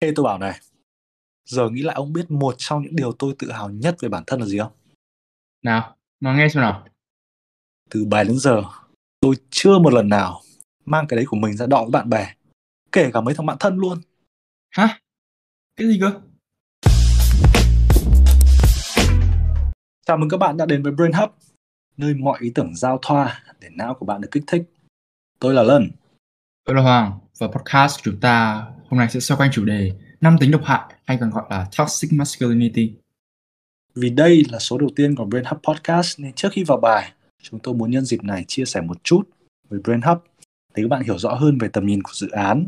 Ê tôi bảo này, giờ nghĩ lại ông biết một trong những điều tôi tự hào nhất về bản thân là gì không? Nào, nói nghe xem nào. Từ bài đến giờ, tôi chưa một lần nào mang cái đấy của mình ra đọ với bạn bè, kể cả mấy thằng bạn thân luôn. Hả? Cái gì cơ? Chào mừng các bạn đã đến với Brain Hub, nơi mọi ý tưởng giao thoa để não của bạn được kích thích. Tôi là Lân. Tôi là Hoàng và podcast của chúng ta hôm nay sẽ xoay quanh chủ đề năm tính độc hại hay còn gọi là toxic masculinity. Vì đây là số đầu tiên của Brain Hub Podcast nên trước khi vào bài, chúng tôi muốn nhân dịp này chia sẻ một chút về Brain Hub để các bạn hiểu rõ hơn về tầm nhìn của dự án,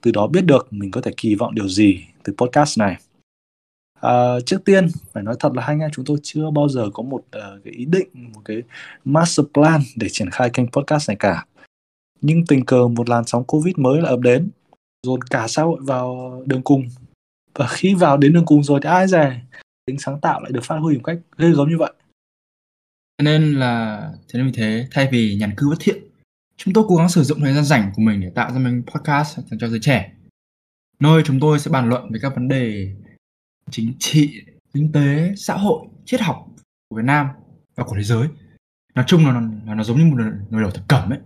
từ đó biết được mình có thể kỳ vọng điều gì từ podcast này. À, trước tiên phải nói thật là hai anh em chúng tôi chưa bao giờ có một uh, cái ý định một cái master plan để triển khai kênh podcast này cả nhưng tình cờ một làn sóng covid mới là ập đến dồn cả xã hội vào đường cùng. Và khi vào đến đường cùng rồi thì ai dè tính sáng tạo lại được phát huy một cách ghê gớm như vậy. Cho nên là thế nên vì thế thay vì nhàn cư bất thiện chúng tôi cố gắng sử dụng thời gian rảnh của mình để tạo ra mình podcast dành cho giới trẻ. Nơi chúng tôi sẽ bàn luận về các vấn đề chính trị kinh tế xã hội triết học của Việt Nam và của thế giới. Nói chung là nó, nó giống như một nồi đầu thực cẩm ấy.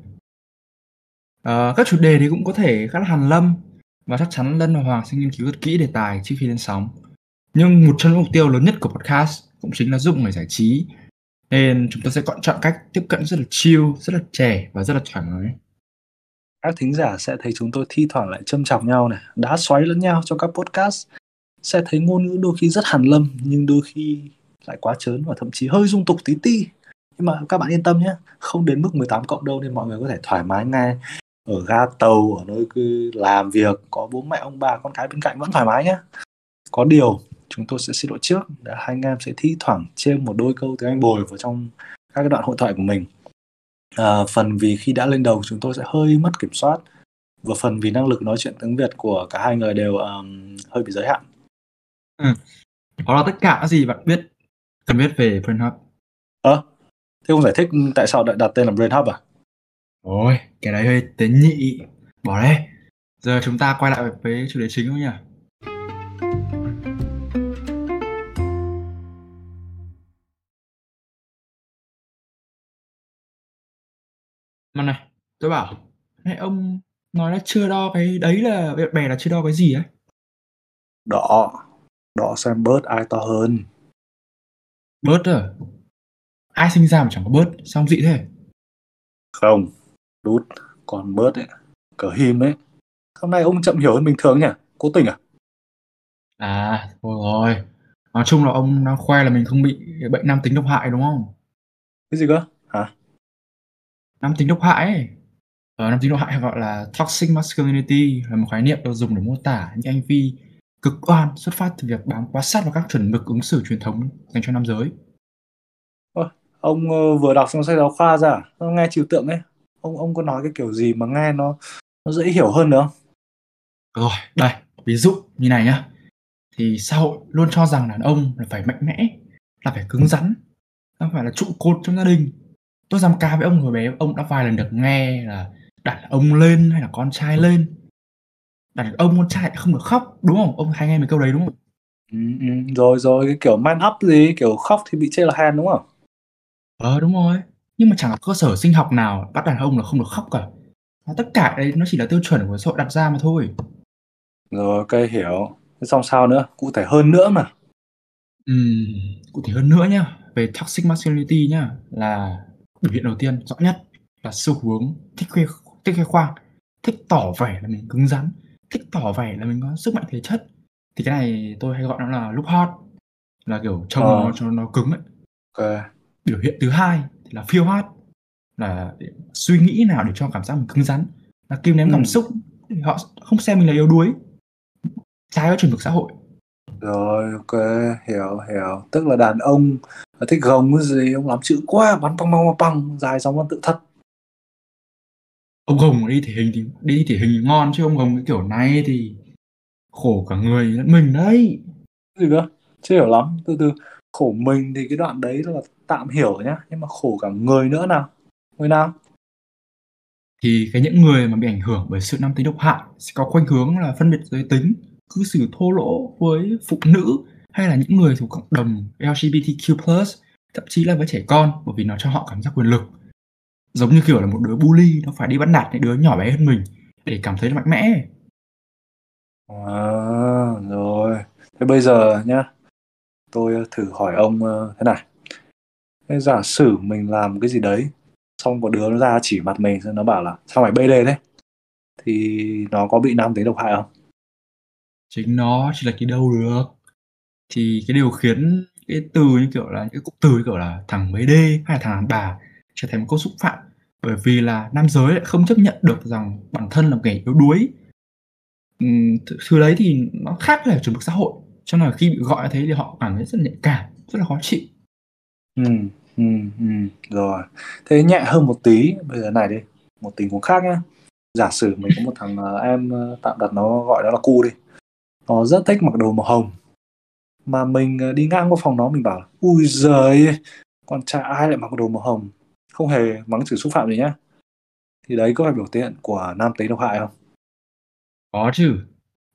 Ờ, các chủ đề thì cũng có thể khá là hàn lâm và chắc chắn Lân và Hoàng sẽ nghiên cứu rất kỹ đề tài trước khi lên sóng. Nhưng một trong những mục tiêu lớn nhất của podcast cũng chính là giúp người giải trí. Nên chúng ta sẽ chọn cách tiếp cận rất là chill, rất là trẻ và rất là thoải mái. Các thính giả sẽ thấy chúng tôi thi thoảng lại châm chọc nhau này, đá xoáy lẫn nhau trong các podcast. Sẽ thấy ngôn ngữ đôi khi rất hàn lâm, nhưng đôi khi lại quá trớn và thậm chí hơi dung tục tí ti. Nhưng mà các bạn yên tâm nhé, không đến mức 18 cộng đâu nên mọi người có thể thoải mái nghe ở ga tàu ở nơi cứ làm việc có bố mẹ ông bà con cái bên cạnh vẫn thoải mái nhé có điều chúng tôi sẽ xin lỗi trước đã hai anh em sẽ thi thoảng chêm một đôi câu tiếng anh bồi vào trong các cái đoạn hội thoại của mình à, phần vì khi đã lên đầu chúng tôi sẽ hơi mất kiểm soát và phần vì năng lực nói chuyện tiếng Việt của cả hai người đều um, hơi bị giới hạn. Ừ. Đó là tất cả gì bạn biết cần biết về Brain Hub. Ờ, à, thế không giải thích tại sao lại đặt tên là Brain Hub à? Ôi, cái đấy hơi tế nhị. Bỏ đấy. Giờ chúng ta quay lại với chủ đề chính thôi nhỉ? Mà này, tôi bảo, này ông nói là chưa đo cái đấy là bạn bè là chưa đo cái gì ấy? Đỏ, đỏ xem bớt ai to hơn. Bớt à? Ai sinh ra mà chẳng có bớt, sao ông dị thế? Không, đút, còn bớt ấy, cờ him ấy. Hôm nay ông chậm hiểu hơn bình thường nhỉ? Cố tình à? À, thôi rồi. Nói chung là ông đang khoe là mình không bị bệnh nam tính độc hại đúng không? Cái gì cơ? Hả? Nam tính độc hại ấy. Ở nam tính độc hại gọi là toxic masculinity là một khái niệm được dùng để mô tả những hành vi cực đoan xuất phát từ việc bám quá sát vào các chuẩn mực ứng xử truyền thống dành cho nam giới. Ôi, ông uh, vừa đọc xong sách giáo khoa ra, ông nghe trừu tượng ấy. Ông ông có nói cái kiểu gì mà nghe nó nó dễ hiểu hơn nữa không? Rồi, đây, ví dụ như này nhá. Thì xã hội luôn cho rằng đàn ông là phải mạnh mẽ, là phải cứng rắn, không phải là trụ cột trong gia đình. Tôi dám cá với ông hồi bé, ông đã vài lần được nghe là đặt ông lên hay là con trai lên. Đặt ông con trai không được khóc, đúng không? Ông hay nghe mấy câu đấy đúng không? Ừ, ừ, rồi rồi cái kiểu man up gì, kiểu khóc thì bị chê là hèn đúng không? Ờ đúng rồi. Nhưng mà chẳng có cơ sở sinh học nào bắt đàn ông là không được khóc cả. Tất cả đấy nó chỉ là tiêu chuẩn của xã hội đặt ra mà thôi. Rồi, ok hiểu. Thế xong sao nữa? Cụ thể hơn nữa mà. Ừm, cụ thể hơn nữa nhá, về toxic masculinity nhá, là biểu hiện đầu tiên rõ nhất là xu hướng thích khoe thích khoe khoang, thích tỏ vẻ là mình cứng rắn, thích tỏ vẻ là mình có sức mạnh thể chất. Thì cái này tôi hay gọi nó là look hot, là kiểu trông Ờ. nó cho nó cứng ấy. Ok. Biểu hiện thứ hai thì là feel hot, là suy nghĩ nào để cho cảm giác mình cứng rắn, là kìm ném cảm Ừm. xúc để họ không xem mình là yếu đuối. Trái với chuẩn mực xã hội. Rồi, ok, hiểu, hiểu. Tức là đàn ông là thích gồng cái gì, ông lắm chữ quá, bắn băng băng băng băng, dài dòng văn tự thật. Ông gồng đi thể hình thì đi thể hình ngon chứ ông gồng cái kiểu này thì khổ cả người lẫn mình đấy. Gì cơ? Chưa hiểu lắm. Từ từ, khổ mình thì cái đoạn đấy là tạm hiểu nhá, nhưng mà khổ cả người nữa nào. Người nào? Thì cái những người mà bị ảnh hưởng bởi sự nam tính độc hại sẽ có khuynh hướng là phân biệt giới tính cư xử thô lỗ với phụ nữ hay là những người thuộc cộng đồng LGBTQ+, thậm chí là với trẻ con bởi vì nó cho họ cảm giác quyền lực. Giống như kiểu là một đứa bully nó phải đi bắt nạt những đứa nhỏ bé hơn mình để cảm thấy mạnh mẽ. À, rồi. Thế bây giờ nhá, tôi thử hỏi ông ờ, thế này. Thế giả sử mình làm cái gì đấy, xong một đứa nó ra chỉ mặt mình, xong nó bảo là sao mày BD đấy, thì nó có bị nam tính độc hại không? Chính nó chỉ là cái đâu được. Thì cái điều khiến cái từ như kiểu là những cái cụm từ như kiểu là thằng mấy d hay là thằng đàn bà trở thành một câu xúc phạm bởi vì là nam giới lại không chấp nhận được rằng bản thân là một kẻ yếu đuối thứ đấy thì nó khác với chuẩn mực xã hội, cho nên là khi bị gọi như thế thì họ cảm thấy rất nhạy cảm, rất là khó chịu. Ừm, ừm, ừm, rồi. Thế nhẹ hơn một tí, bây giờ này đi, một tình huống khác nhá. Giả sử mình có một thằng, ờ, em, ơ, tạm đặt nó gọi nó là Cu đi, nó rất thích mặc đồ màu hồng. Mà mình, ờ, đi ngang qua phòng nó mình bảo là "Ôi giời! Con trai ai lại mặc đồ màu hồng?" Không hề mắng chửi xúc phạm gì nhá. Thì đấy có phải biểu hiện của nam tính độc hại không? Có chứ.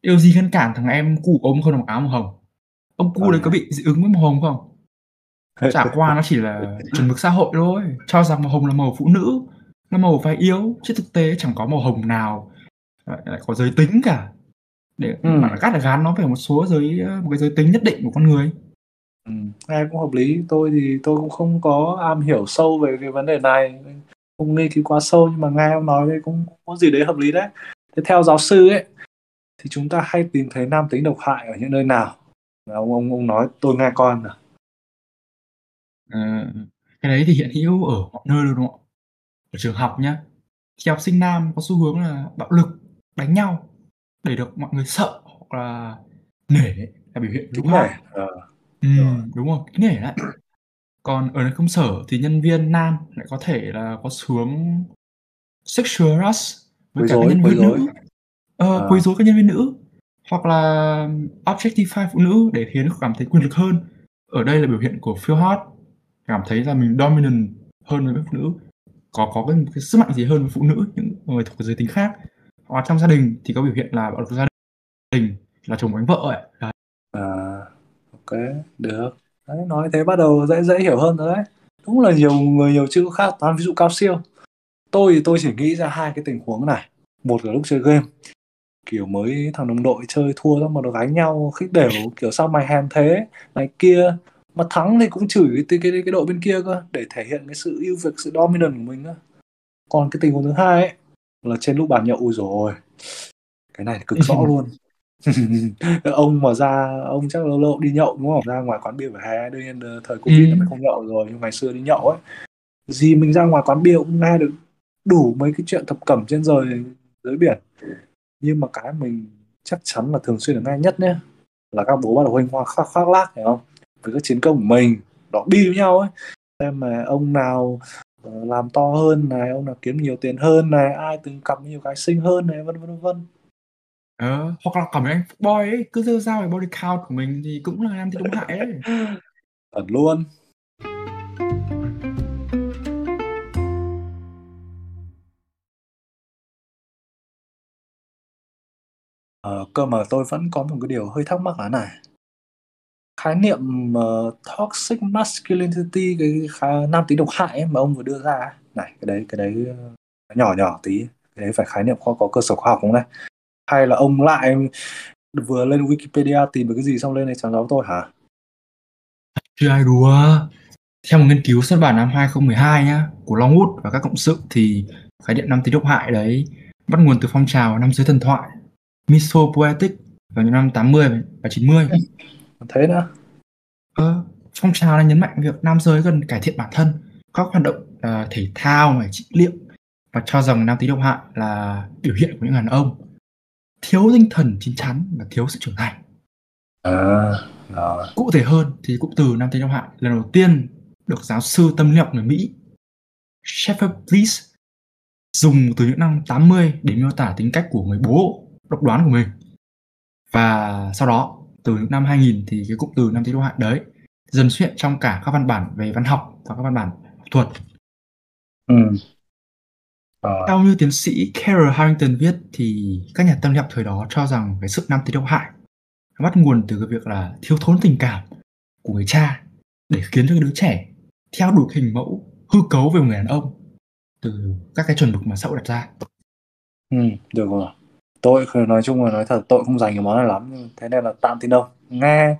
Điều gì ngăn cản thằng em Cu của ông không mặc áo màu hồng? Ông Cu Ờ đấy có bị dị ứng với màu hồng không? Chả qua nó chỉ là chuẩn mực xã hội thôi, cho rằng màu hồng là màu phụ nữ, là màu phái yếu, chứ thực tế chẳng có màu hồng nào lại lại có giới tính cả. Để Ừm. bạn gắt là gán nó về một số giới, ơ, một cái giới tính nhất định của con người. Ừm, nghe cũng hợp lý. Tôi thì tôi cũng không có am hiểu sâu về cái vấn đề này, không nghiên cứu quá sâu nhưng mà nghe ông nói thì cũng có gì đấy hợp lý đấy. Thế theo giáo sư ấy, thì chúng ta hay tìm thấy nam tính độc hại ở những nơi nào? Ông ông ông nói tôi nghe coi nào. Ờ, cái đấy thì hiện hữu ở mọi nơi luôn, đúng không ạ? Ở trường học nhá, thì học sinh nam có xu hướng là bạo lực, đánh nhau để được mọi người sợ hoặc là nể là biểu hiện Kính kiêu nể, ờ. Ừm, đúng rồi, kính nể đấy. Còn ở nơi công sở thì nhân viên nam lại có thể là có xu hướng sexual harass với Quấy cả các rối, nhân quấy viên rối. nữ, ờ, Ờ. quấy rối các nhân viên nữ, hoặc là objectify phụ nữ để khiến cảm thấy quyền lực hơn. Ở đây là biểu hiện của feel hot, cảm thấy là mình dominant hơn với phụ nữ, có có cái cái sức mạnh gì hơn với phụ nữ, những người thuộc giới tính khác. Hoặc trong gia đình thì có biểu hiện là bạo lực gia đình, là chồng đánh vợ ấy, đấy. À, ok được. Đấy, nói thế bắt đầu dễ dễ hiểu hơn rồi đấy. Đúng là nhiều người nhiều chữ khác, toàn ví dụ cao siêu. Tôi thì tôi chỉ nghĩ ra hai cái tình huống này. Một là lúc chơi game, kiểu mới thằng đồng đội chơi thua xong mà nó gánh nhau khích đểu, kiểu sao mày hèn thế, này kia. Mà thắng thì cũng chửi cái cái cái đội bên kia cơ, để thể hiện cái sự ưu việt, sự dominant của mình á. Còn cái tình huống thứ hai ấy, là trên lúc bàn nhậu, giời ơi, cái này cực rõ luôn. Ông mà ra ông chắc lâu lâu đi nhậu, đúng không? Ra ngoài quán bia vỉa hè, đương nhiên, ờ, thời Covid là Ừm. mày không nhậu rồi, nhưng ngày xưa đi nhậu ấy, gì mình ra ngoài quán bia cũng nghe được đủ mấy cái chuyện thập cẩm trên trời dưới biển. Nhưng mà cái mình chắc chắn là thường xuyên được nghe nhất nhá, là các bố bắt đầu huênh hoang khoác khoác lác, hiểu không? Với các chiến công của mình, đỏ bi với nhau ấy, xem mà ông nào, ờ, làm to hơn này, ông nào kiếm nhiều tiền hơn này, ai từng cặp nhiều gái xinh hơn này, vân vân, vân. Ờ, hoặc là mấy anh fuckboy ấy, cứ rêu rao về body count của mình thì cũng là nam tính độc hại đấy. Chuẩn luôn. Ờ, cơ mà tôi vẫn có một cái điều hơi thắc mắc là này. Khái niệm, uh, toxic masculinity, cái khá nam tính độc hại ấy mà ông vừa đưa ra này, cái đấy cái đấy, ờ, nhỏ nhỏ tí, cái đấy phải khái niệm có có cơ sở khoa học không đây? Hay là ông lại vừa lên Wikipedia tìm được cái gì xong lên này chẳng giáo tôi hả? Chứ ai đùa. Theo một nghiên cứu xuất bản năm 2012 nhá, của Longwood và các cộng sự thì khái niệm nam tính độc hại đấy bắt nguồn từ phong trào nam giới thần thoại misopoetic vào những năm 80 và 90. Còn thế nữa? Ờ, phong trào này nhấn mạnh việc nam giới cần cải thiện bản thân, các hoạt động, ờ, thể thao này, trị liệu và cho rằng nam tính độc hại là biểu hiện của những đàn ông thiếu tinh thần chín chắn và thiếu sự trưởng thành. À, rồi. Cụ thể hơn thì cụm từ nam tính độc hại lần đầu tiên được giáo sư tâm lý học người Mỹ Shepard Bliss dùng từ những năm 80 để miêu tả tính cách của người bố độc đoán của mình. Và sau đó, từ những năm 2000 thì cái cụm từ nam tính độc hại đấy dần xuất hiện trong cả các văn bản về văn học và các văn bản học thuật. Ừm. Rồi. Theo như tiến sĩ Carol Harrington viết thì các nhà tâm lý học thời đó cho rằng cái sự nam tính độc hại bắt nguồn từ cái việc là thiếu thốn tình cảm của người cha để khiến cho đứa trẻ theo đuổi hình mẫu hư cấu về một người đàn ông từ các cái chuẩn mực mà xã hội đặt ra. Ừ, được rồi. Tôi nói chung là nói thật tôi không dành cái món này lắm thế nên là tạm tin đâu. Nghe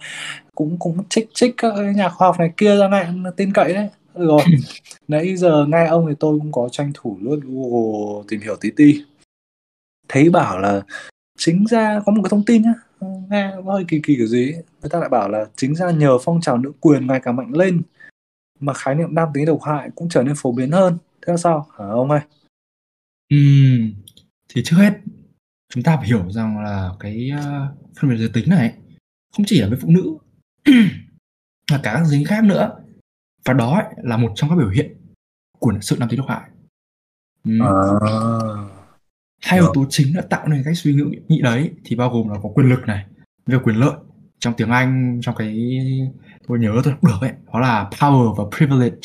cũng cũng trích trích các nhà khoa học này kia ra này tin cậy đấy. Rồi. Nãy giờ nghe ông thì tôi cũng có tranh thủ lướt Google tìm hiểu tí ti. Thấy bảo là chính ra có một cái thông tin nhá nghe hơi kỳ kỳ kiểu gì người ta lại bảo là chính ra nhờ phong trào nữ quyền ngày càng mạnh lên mà khái niệm nam tính độc hại cũng trở nên phổ biến hơn thế là sao hả ông ơi Ừm, thì trước hết chúng ta phải hiểu rằng là cái uh, phân biệt giới tính này không chỉ là với phụ nữ mà cả các giới khác nữa và đó là một trong các biểu hiện của sự nam tính độc hại Uhm. À hai yếu tố chính đã tạo nên cách suy nghĩ đấy thì bao gồm là có quyền lực này về quyền lợi trong tiếng Anh trong cái tôi nhớ tôi đọc được ấy đó là power và privilege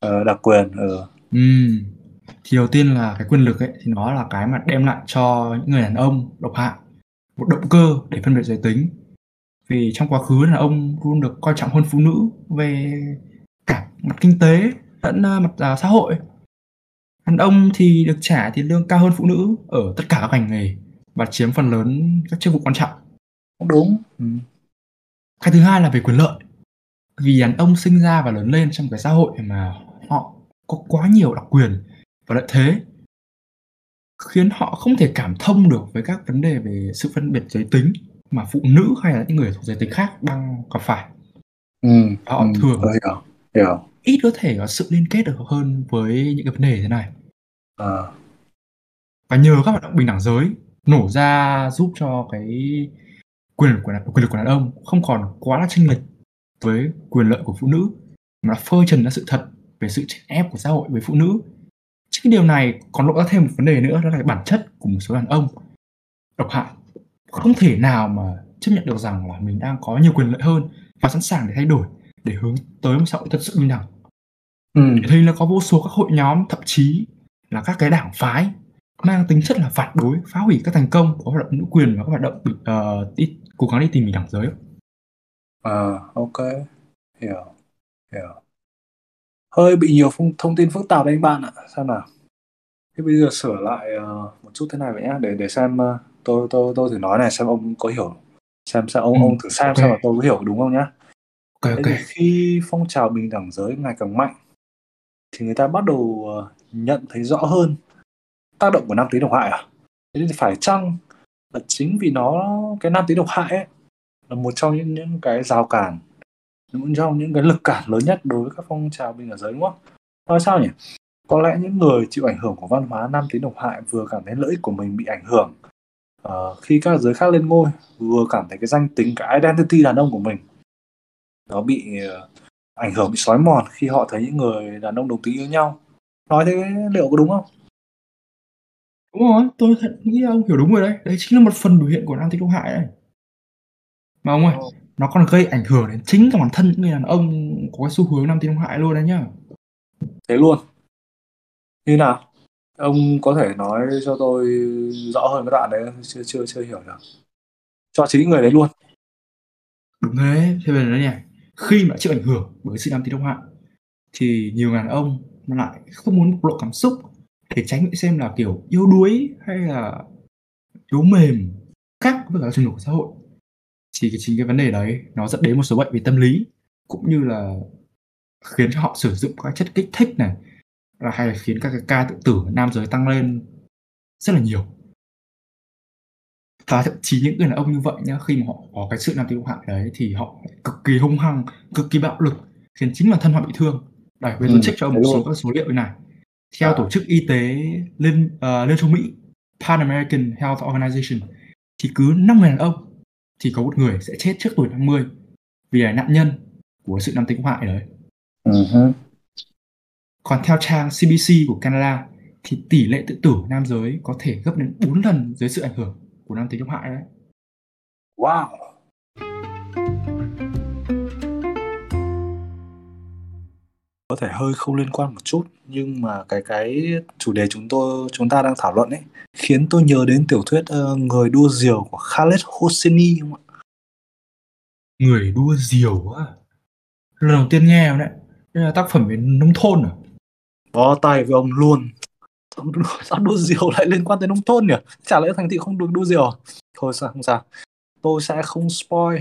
ờ, đặc quyền ừ. Uhm. Thì đầu tiên là cái quyền lực ấy thì nó là cái mà đem lại cho những người đàn ông độc hại một động cơ để phân biệt giới tính vì trong quá khứ là ông luôn được coi trọng hơn phụ nữ về cả mặt kinh tế lẫn uh, mặt uh, xã hội Đàn ông thì được trả tiền lương cao hơn phụ nữ ở tất cả các ngành nghề và chiếm phần lớn các chức vụ quan trọng. Đúng. Ừ. Cái thứ hai là về quyền lợi. Vì đàn ông sinh ra và lớn lên trong cái xã hội mà họ có quá nhiều đặc quyền và lợi thế khiến họ không thể cảm thông được với các vấn đề về sự phân biệt giới tính mà phụ nữ hay là những người thuộc giới tính khác đang gặp phải. Ừ, họ ừ, thường hiểu, hiểu ít có thể có sự liên kết được hơn với những cái vấn đề thế này à. và nhờ các hoạt động bình đẳng giới nổ ra giúp cho cái quyền của quyền lực của đàn ông không còn quá là chênh lệch với quyền lợi của phụ nữ mà phơi trần ra sự thật về sự chèn ép của xã hội với phụ nữ chính cái điều này còn lộ ra thêm một vấn đề nữa đó là bản chất của một số đàn ông độc hại không thể nào mà chấp nhận được rằng là mình đang có nhiều quyền lợi hơn và sẵn sàng để thay đổi để hướng tới một xã hội thật sự bình đẳng Ừ. Thì là có vô số các hội nhóm thậm chí là các cái đảng phái mang tính chất là phản đối, phá hủy các thành công của hoạt động nữ quyền và các hoạt động uh, đi, cố gắng đi tìm bình đẳng giới. À, ok, hiểu, hiểu. Hơi bị nhiều thông, thông tin phức tạp đấy anh bạn ạ, xem nào. Thế bây giờ sửa lại uh, một chút thế này vậy nhá, để để xem uh, tôi tôi tôi thử nói này xem ông có hiểu, xem xem ông ừ, ông thử xem okay. xem là tôi có hiểu đúng không nhá. Ok ok. Thế khi phong trào bình đẳng giới ngày càng mạnh thì người ta bắt đầu ờ, nhận thấy rõ hơn tác động của nam tính độc hại à thế thì phải chăng là chính vì nó cái nam tính độc hại ấy là một trong những những cái rào cản một trong những cái lực cản lớn nhất đối với các phong trào bình đẳng giới đúng không? Nói sao nhỉ? Có lẽ những người chịu ảnh hưởng của văn hóa nam tính độc hại vừa cảm thấy lợi ích của mình bị ảnh hưởng uh, khi các giới khác lên ngôi vừa cảm thấy cái danh tính cái identity đàn ông của mình nó bị uh, ảnh hưởng bị xói mòn khi họ thấy những người đàn ông đồng tính yêu nhau. Nói thế liệu có đúng không? Đúng rồi tôi thật nghĩ ông hiểu đúng rồi đấy. Đấy chính là một phần biểu hiện của nam tính độc hại đấy mà ông ơi. Nó còn gây ảnh hưởng đến chính cả bản thân những người đàn ông có cái xu hướng nam tính hại luôn đấy nhá. Thế luôn. Như nào? Ông có thể nói cho tôi rõ hơn cái đoạn đấy chưa chưa chưa hiểu được. Cho chính người đấy luôn. Đúng thế. Thế bây giờ nhỉ khi mà chịu ảnh hưởng bởi sự nam tính độc hại thì nhiều đàn ông lại không muốn bộc lộ cảm xúc để tránh bị xem là kiểu yếu đuối hay là yếu mềm khác với cả trường của xã hội thì cái chính cái vấn đề đấy nó dẫn đến một số bệnh về tâm lý cũng như là khiến cho họ sử dụng các chất kích thích này là hay là khiến các cái ca tự tử nam giới tăng lên rất là nhiều. Và thậm chí những người đàn ông như vậy nhá khi mà họ có cái sự nam tính hại đấy thì họ cực kỳ hung hăng cực kỳ bạo lực khiến chính bản thân họ bị thương. Đây bây giờ ừ, check cho một số các số liệu này. Theo à. tổ chức y tế liên uh, liên châu mỹ Pan American Health Organization thì cứ 5 người đàn ông thì có một người sẽ chết trước tuổi 50 vì là nạn nhân của sự nam tính hại đấy. Uh-huh. Còn theo trang CBC của Canada thì tỷ lệ tự tử nam giới có thể gấp đến 4 lần dưới sự ảnh hưởng của nam tính hại đấy. Wow. Có thể hơi không liên quan một chút nhưng mà cái cái chủ đề chúng tôi chúng ta đang thảo luận ấy khiến tôi nhớ đến tiểu thuyết uh, người đua diều của Khaled Hosseini không ạ? Người đua diều á? Lần đầu tiên nghe đấy. Đây là tác phẩm về nông thôn à? Bó tay với ông luôn. Sao đua diều lại liên quan tới nông thôn nhỉ? Chả lẽ thành thị không được đua diều à? Thôi sao không sao. Tôi sẽ không spoil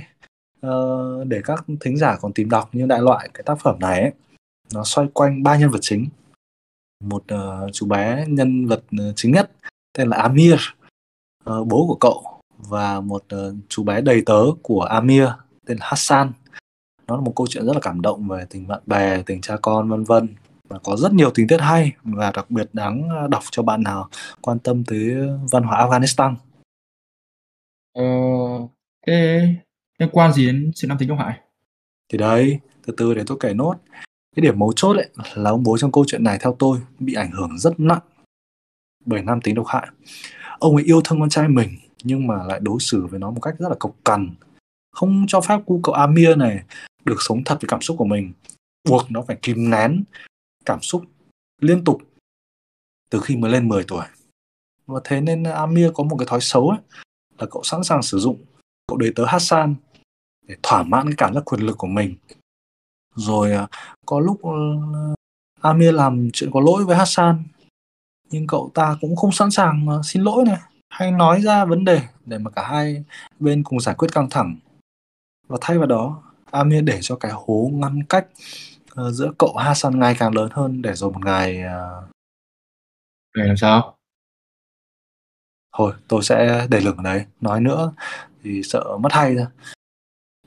uh, để các thính giả còn tìm đọc như đại loại cái tác phẩm này ấy. Nó xoay quanh ba nhân vật chính. Một uh, chú bé nhân vật uh, chính nhất tên là Amir, uh, bố của cậu và một uh, chú bé đầy tớ của Amir tên là Hassan. Nó là một câu chuyện rất là cảm động về tình bạn bè, tình cha con vân vân và có rất nhiều tình tiết hay và đặc biệt đáng đọc cho bạn nào quan tâm tới văn hóa Afghanistan. Ờ, thế liên quan gì đến sự nam tính độc hại? Thì đấy, từ từ để tôi kể nốt. Cái điểm mấu chốt ấy là ông bố trong câu chuyện này theo tôi bị ảnh hưởng rất nặng bởi nam tính độc hại. Ông ấy yêu thương con trai mình nhưng mà lại đối xử với nó một cách rất là cộc cằn. Không cho phép cu cậu Amir này được sống thật với cảm xúc của mình. Buộc nó phải kìm nén cảm xúc liên tục từ khi mới lên 10 tuổi. Và thế nên Amir có một cái thói xấu ấy, là cậu sẵn sàng sử dụng cậu đầy tớ Hassan để thỏa mãn cái cảm giác quyền lực của mình. Rồi à, có lúc ờ, Amir làm chuyện có lỗi với Hassan nhưng cậu ta cũng không sẵn sàng ờ, xin lỗi này hay nói ra vấn đề để mà cả hai bên cùng giải quyết căng thẳng. Và thay vào đó, Amir để cho cái hố ngăn cách uh, giữa cậu Hassan ngày càng lớn hơn để rồi một ngày uh... Ngày làm sao? Thôi, tôi sẽ để lửng ở đấy. Nói nữa thì sợ mất hay ra.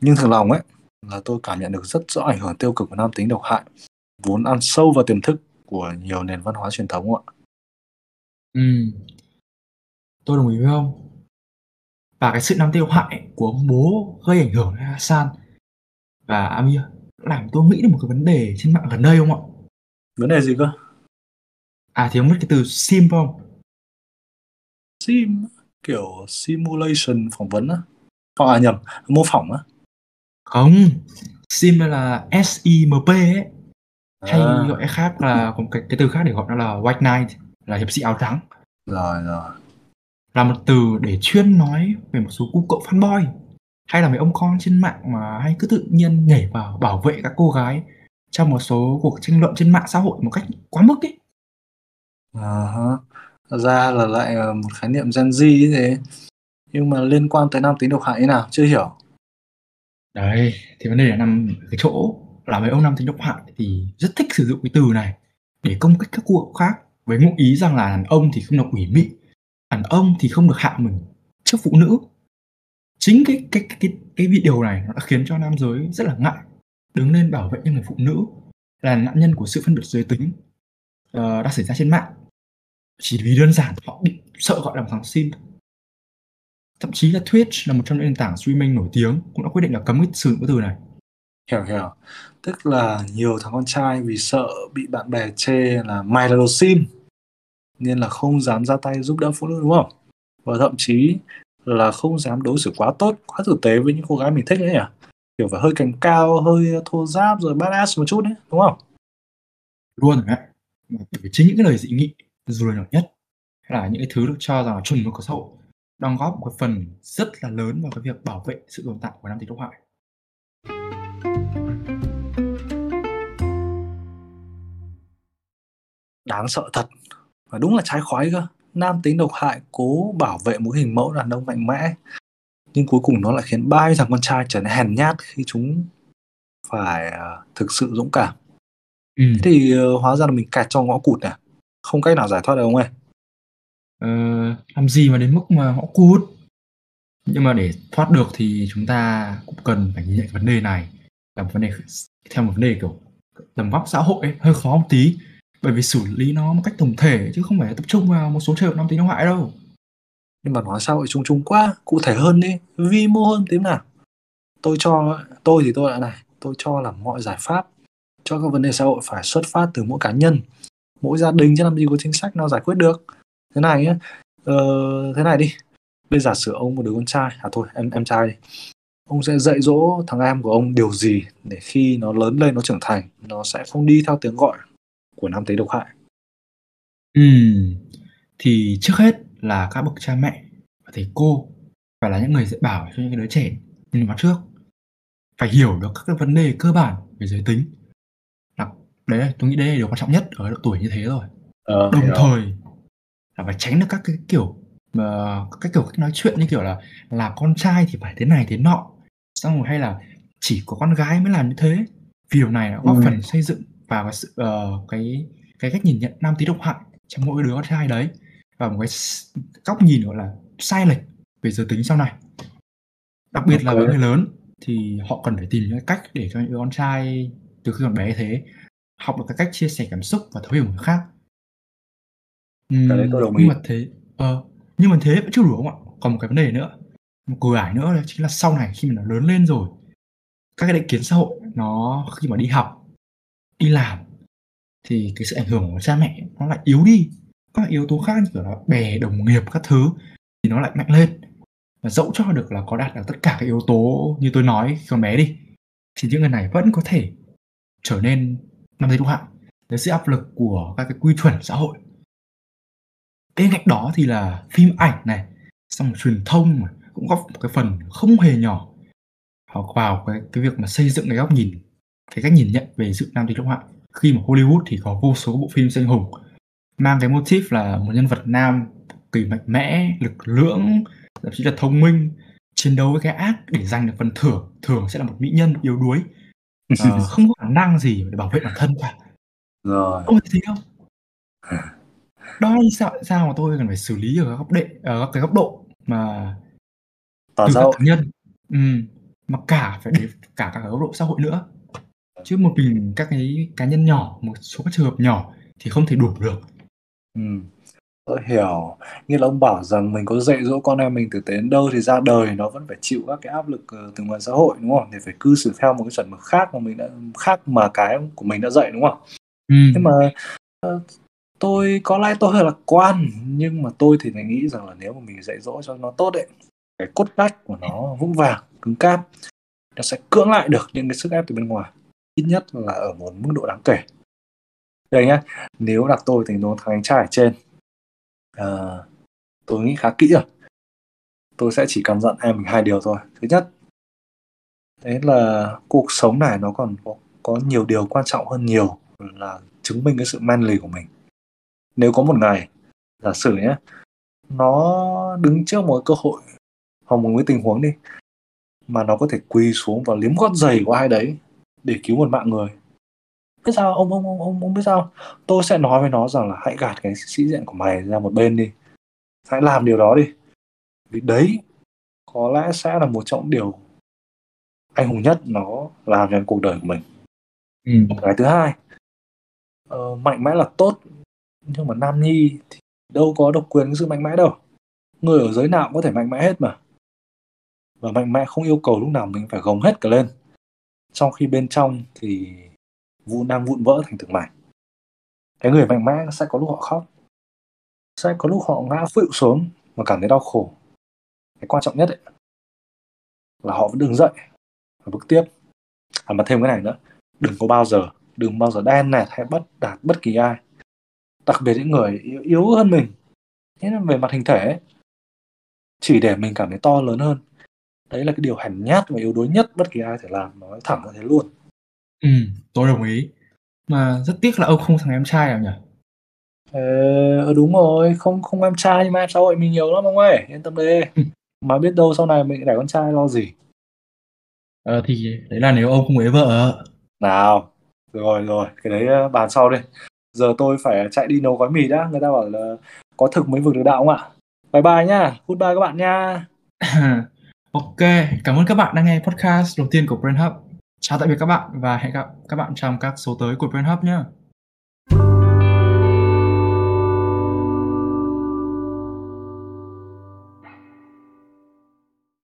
Nhưng thực lòng ấy, là tôi cảm nhận được rất rõ ảnh hưởng tiêu cực của nam tính độc hại, vốn ăn sâu vào tiềm thức của nhiều nền văn hóa truyền thống ạ. Ừ. Tôi đồng ý với ông. Và cái sự nam tính độc hại của ông bố gây ảnh hưởng đến Hassan và Amir làm tôi nghĩ đến một cái vấn đề trên mạng gần đây không ạ? Vấn đề gì cơ? À thì ông biết cái từ sim không? Sim kiểu simulation phỏng vấn á? Hoặc à nhầm, mô phỏng á? Không, sim là SIMP ấy. Hay À. gọi khác là cái, cái từ khác để gọi nó là white knight là hiệp sĩ áo trắng. Rồi rồi. Là một từ để chuyên nói về một số cu cậu fanboy hay là mấy ông con trên mạng mà hay cứ tự nhiên nhảy vào bảo vệ các cô gái trong một số cuộc tranh luận trên mạng xã hội một cách quá mức ấy. À. Thật ra là lại một khái niệm Gen Z ấy thế. Nhưng mà liên quan tới nam tính độc hại thế nào? Chưa hiểu. Đấy, thì vấn đề là nằm ở cái chỗ là mấy ông nam tính độc hại thì rất thích sử dụng cái từ này để công kích các cụ cậu khác với ngụ ý rằng là đàn ông thì không được ủy mị, đàn ông thì không được hạ mình trước phụ nữ. Chính cái cái cái cái, cái video này nó đã khiến cho nam giới rất là ngại đứng lên bảo vệ những người phụ nữ là nạn nhân của sự phân biệt giới tính uh, đã xảy ra trên mạng chỉ vì đơn giản họ bị sợ gọi là một thằng sim thậm chí là Twitch là một trong những nền tảng streaming nổi tiếng cũng đã quyết định là cấm cái sử dụng cái từ này Hiểu hiểu. Tức là nhiều thằng con trai vì sợ bị bạn bè chê là mày là đồ sim nên là không dám ra tay giúp đỡ phụ nữ đúng không? Và thậm chí là không dám đối xử quá tốt, quá tử tế với những cô gái mình thích ấy nhỉ? Kiểu phải hơi cánh cao, hơi thô giáp rồi badass một chút đấy, đúng không? luôn rồi đấy Mà bởi vì chính những cái lời dị nghị dù là nhỏ nhất hay là những cái thứ được cho rằng là chuẩn mực của xã hội đóng góp một cái phần rất là lớn vào cái việc bảo vệ sự tồn tại của nam tính độc hại Đáng sợ thật. Và đúng là trái khoái cơ. Nam tính độc hại cố bảo vệ một hình mẫu đàn ông mạnh mẽ. Nhưng cuối cùng nó lại khiến bao nhiêu thằng con trai trở nên hèn nhát khi chúng phải à, thực sự dũng cảm. ừ. Thế thì ờ, hóa ra là mình kẹt trong ngõ cụt này. Không cách nào giải thoát được ông ơi. Ờ, làm gì mà đến mức mà họ cút nhưng mà để thoát được thì chúng ta cũng cần phải nhìn nhận vấn đề này là một vấn đề theo một vấn đề kiểu tầm vóc xã hội ấy, hơi khó một tí bởi vì xử lý nó một cách tổng thể chứ không phải tập trung vào một số trường hợp nam tính hại đâu Nhưng mà nói sao hội chung chung quá, cụ thể hơn đi, vi mô hơn tí nào. Tôi cho, tôi thì tôi đã này, tôi cho là mọi giải pháp cho các vấn đề xã hội phải xuất phát từ mỗi cá nhân. Mỗi gia đình chứ làm gì có chính sách nào giải quyết được. Thế này nhé, ờ, thế này đi. Bây giờ sử ông một đứa con trai, à thôi em em trai đi. Ông sẽ dạy dỗ thằng em của ông điều gì để khi nó lớn lên nó trưởng thành, nó sẽ không đi theo tiếng gọi của nam tính độc hại. Ừm, thì trước hết là các bậc cha mẹ và thầy cô phải là những người dạy bảo cho những cái đứa trẻ nhìn vào trước phải hiểu được các cái vấn đề cơ bản về giới tính là đấy tôi nghĩ đây là điều quan trọng nhất ở độ tuổi như thế rồi Ờ, đồng thời phải tránh được các cái kiểu mà các kiểu nói chuyện như kiểu là là con trai thì phải thế này thế nọ. Xong rồi hay là chỉ có con gái mới làm như thế. Vì điều này nó góp Ừ. phần xây dựng vào cái sự ờ, cái cái cách nhìn nhận nam tính độc hại trong mỗi đứa con trai đấy. Và một cái góc nhìn gọi là sai lệch về giới tính sau này. Đặc biệt là với người lớn thì họ cần phải tìm những cái cách để cho những đứa con trai từ khi còn bé thế học được cái cách chia sẻ cảm xúc và thấu hiểu người khác Cái đấy tôi đồng ý. nhưng mà thế ờ, nhưng mà thế vẫn chưa đủ không ạ? Còn một cái vấn đề nữa một cửa ải nữa đó chính là sau này khi mà nó lớn lên rồi các cái định kiến xã hội nó khi mà đi học đi làm thì cái sự ảnh hưởng của cha mẹ nó lại yếu đi. Các yếu tố khác như kiểu là bè đồng nghiệp các thứ thì nó lại mạnh lên. Và dẫu cho được là có đạt được tất cả các yếu tố như tôi nói khi còn bé đi thì những người này vẫn có thể trở nên năm thấy độc hại dưới sự áp lực của các cái quy chuẩn xã hội bên cạnh đó thì là phim ảnh này xong rồi truyền thông mà cũng góp một cái phần không hề nhỏ họ vào cái cái việc mà xây dựng cái góc nhìn cái cách nhìn nhận về sự nam tính độc hại. Khi mà Hollywood thì có vô số bộ phim siêu anh hùng mang cái motif là một nhân vật nam kỳ mạnh mẽ lực lưỡng thậm chí là thông minh chiến đấu với cái ác để giành được phần thưởng thường sẽ là một mỹ nhân yếu đuối. Ờ, không có khả năng gì để bảo vệ bản thân cả. Rồi. ông thấy thế không là sao sao mà tôi cần phải xử lý ở các góc đệ ở các cái góc độ mà Toàn từ xã các hội. cá nhân Ừm, mà cả phải đến cả các góc độ xã hội nữa chứ một mình các cái cá nhân nhỏ một số các trường hợp nhỏ thì không thể đủ được Ừ. Tôi hiểu. Như là ông bảo rằng mình có dạy dỗ con em mình tử tế đến đâu thì ra đời nó vẫn phải chịu các cái áp lực ờ, từ ngoài xã hội đúng không? Để phải cư xử theo một cái chuẩn mực khác mà mình đã khác mà cái của mình đã dạy đúng không? Ừm, Nhưng mà ờ, tôi có lẽ tôi hơi lạc quan nhưng mà tôi thì lại nghĩ rằng là nếu mà mình dạy dỗ cho nó tốt ấy cái cốt cách của nó vững vàng cứng cáp nó sẽ cưỡng lại được những cái sức ép từ bên ngoài ít nhất là ở một mức độ đáng kể. Đây nhá nếu đặt tôi thì nó thằng anh trai ở trên à, tôi nghĩ khá kỹ rồi. Tôi sẽ chỉ căn dặn em mình hai điều thôi. Thứ nhất đấy là cuộc sống này nó còn có, có nhiều điều quan trọng hơn nhiều là chứng minh cái sự manly của mình nếu có một ngày giả sử nhé nó đứng trước một cơ hội hoặc một cái tình huống đi mà nó có thể quỳ xuống và liếm gót giày của ai đấy để cứu một mạng người. Biết sao? Ông ông ông ông, ông biết sao? Tôi sẽ nói với nó rằng là hãy gạt cái sĩ diện của mày ra một bên đi. Hãy làm điều đó đi. Vì đấy có lẽ sẽ là một trong điều anh hùng nhất nó làm trong cuộc đời của mình. Ừm, cái thứ hai ờ, mạnh mẽ là tốt nhưng mà nam nhi thì đâu có độc quyền cái sự mạnh mẽ đâu. Người ở giới nào cũng có thể mạnh mẽ hết mà. Và mạnh mẽ không yêu cầu lúc nào mình phải gồng hết cả lên. Trong khi bên trong thì vụ nam vụn vỡ thành từng mảnh. Cái người mạnh mẽ sẽ có lúc họ khóc. Sẽ có lúc họ ngã phịu xuống và cảm thấy đau khổ. Cái quan trọng nhất ấy, là họ vẫn đứng dậy và bước tiếp. À mà thêm cái này nữa. Đừng có bao giờ đừng bao giờ đen nẹt hay bắt đạt bất kỳ ai đặc biệt những người yếu, yếu hơn mình. Thế là về mặt hình thể ấy, chỉ để mình cảm thấy to lớn hơn. Đấy là cái điều hèn nhát và yếu đuối nhất bất kỳ ai thể làm nói thẳng ra thế luôn. Ừm, tôi đồng ý. Mà rất tiếc là ông không thằng em trai nào nhỉ? Ờ đúng rồi không không em trai nhưng mà em xã hội mình nhiều lắm ông ơi yên tâm đi. Ừ. mà biết đâu sau này mình đẻ con trai lo gì? Ờ, thì đấy là nếu ông không lấy vợ. Nào rồi rồi cái đấy ờ, bàn sau đi giờ tôi phải chạy đi nấu gói mì đã. Người ta bảo là có thực mới vượt được đạo không ạ? Bye bye nhá. Goodbye các bạn nha. Ok, cảm ơn các bạn đã nghe podcast đầu tiên của Brain Hub. Chào tạm biệt các bạn và hẹn gặp các bạn trong các số tới của Brain Hub nhé